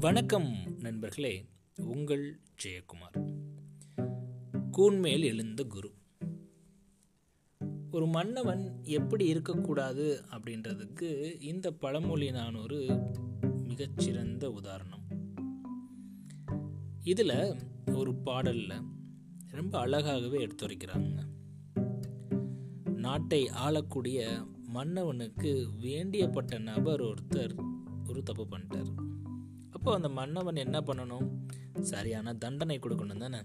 வணக்கம் நண்பர்களே. உங்கள் ஜெயக்குமார். கூன்மேல் எழுந்த குரு. ஒரு மன்னவன் எப்படி இருக்கக்கூடாது அப்படின்றதுக்கு இந்த பழமொழி நான் ஒரு மிகச்சிறந்த உதாரணம். இதில் ஒரு பாடலில் ரொம்ப அழகாகவே எடுத்துரைக்கிறாங்க. நாட்டை ஆளக்கூடிய மன்னவனுக்கு வேண்டியப்பட்ட நபர் ஒருத்தர் ஒரு தப்பு பண்ணிட்டார். அப்போ அந்த மன்னவன் என்ன பண்ணணும்? சரியான தண்டனை கொடுக்கணும் தானே?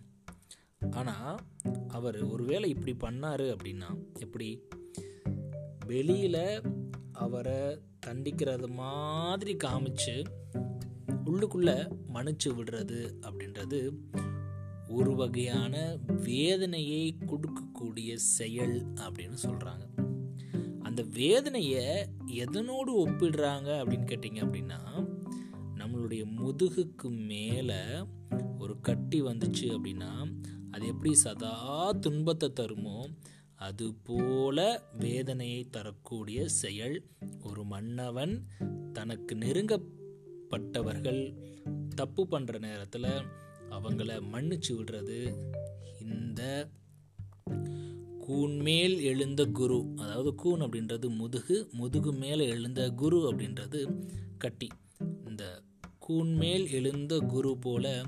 ஆனால் அவர் ஒருவேளை இப்படி பண்ணார் அப்படின்னா எப்படி? வெளியில் அவரை தண்டிக்கிறது மாதிரி காமிச்சு உள்ளுக்குள்ளே மன்னிச்சு விடுறது அப்படின்றது ஒரு வகையான வேதனையை கொடுக்கக்கூடிய செயல் அப்படின்னு சொல்கிறாங்க அந்த வேதனையை எதனோடு ஒப்பிடுறாங்க அப்படின்னு கேட்டிங்க அப்படின்னா நம்மளுடைய முதுகுக்கு மேலே ஒரு கட்டி வந்துச்சு அப்படின்னா அது எப்படி சதா துன்பத்தை தருமோ அது போல வேதனையை தரக்கூடிய செயல். ஒரு மன்னவன் தனக்கு நெருங்கப்பட்டவர்கள் தப்பு பண்ணுற நேரத்தில் அவங்கள மன்னிச்சு விடுறது. இந்த கூண்மேல் எழுந்த குரு அதாவது கூன் அப்படின்றது முதுகு முதுகு மேலே எழுந்த குரு அப்படின்றது கட்டி. இந்த கூன்மேல் எழுந்த குரு போல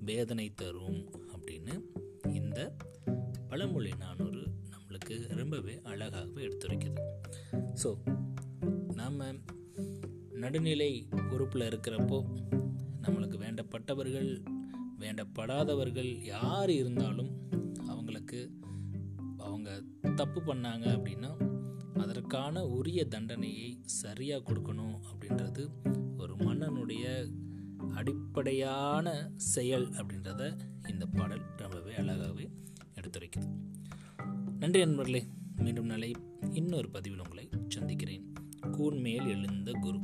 வேதனை தரும் அப்படின்னு இந்த பழமொழி நானூறு நம்மளுக்கு ரொம்பவே அழகாகவே எடுத்துரைக்குது. ஸோ நாம் நடுநிலை பொறுப்பில் இருக்கிறப்போ நம்மளுக்கு வேண்டப்பட்டவர்கள் வேண்டப்படாதவர்கள் யார் இருந்தாலும் அவங்களுக்கு அவங்க தப்பு பண்ணாங்க அப்படின்னா அதற்கான உரிய தண்டனையை சரியாக கொடுக்கணும் அப்படின்றது ஒரு மன்னனுடைய அடிப்படையான செயல் அப்படின்றத இந்த பாடல் ரொம்பவே அழகாகவே எடுத்துரைக்குது. நன்றி நண்பர்களே மீண்டும் நாளை இன்னொரு பதிவில் உங்களை சந்திக்கிறேன். கூன்மேல் எழுந்த குரு.